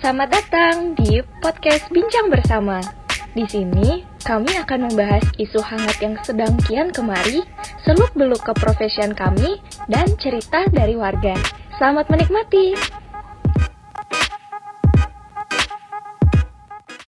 Selamat datang di podcast Bincang Bersama. Di sini, kami akan membahas isu hangat yang sedang kian kemari, seluk-beluk keprofesian kami, dan cerita dari warga. Selamat menikmati!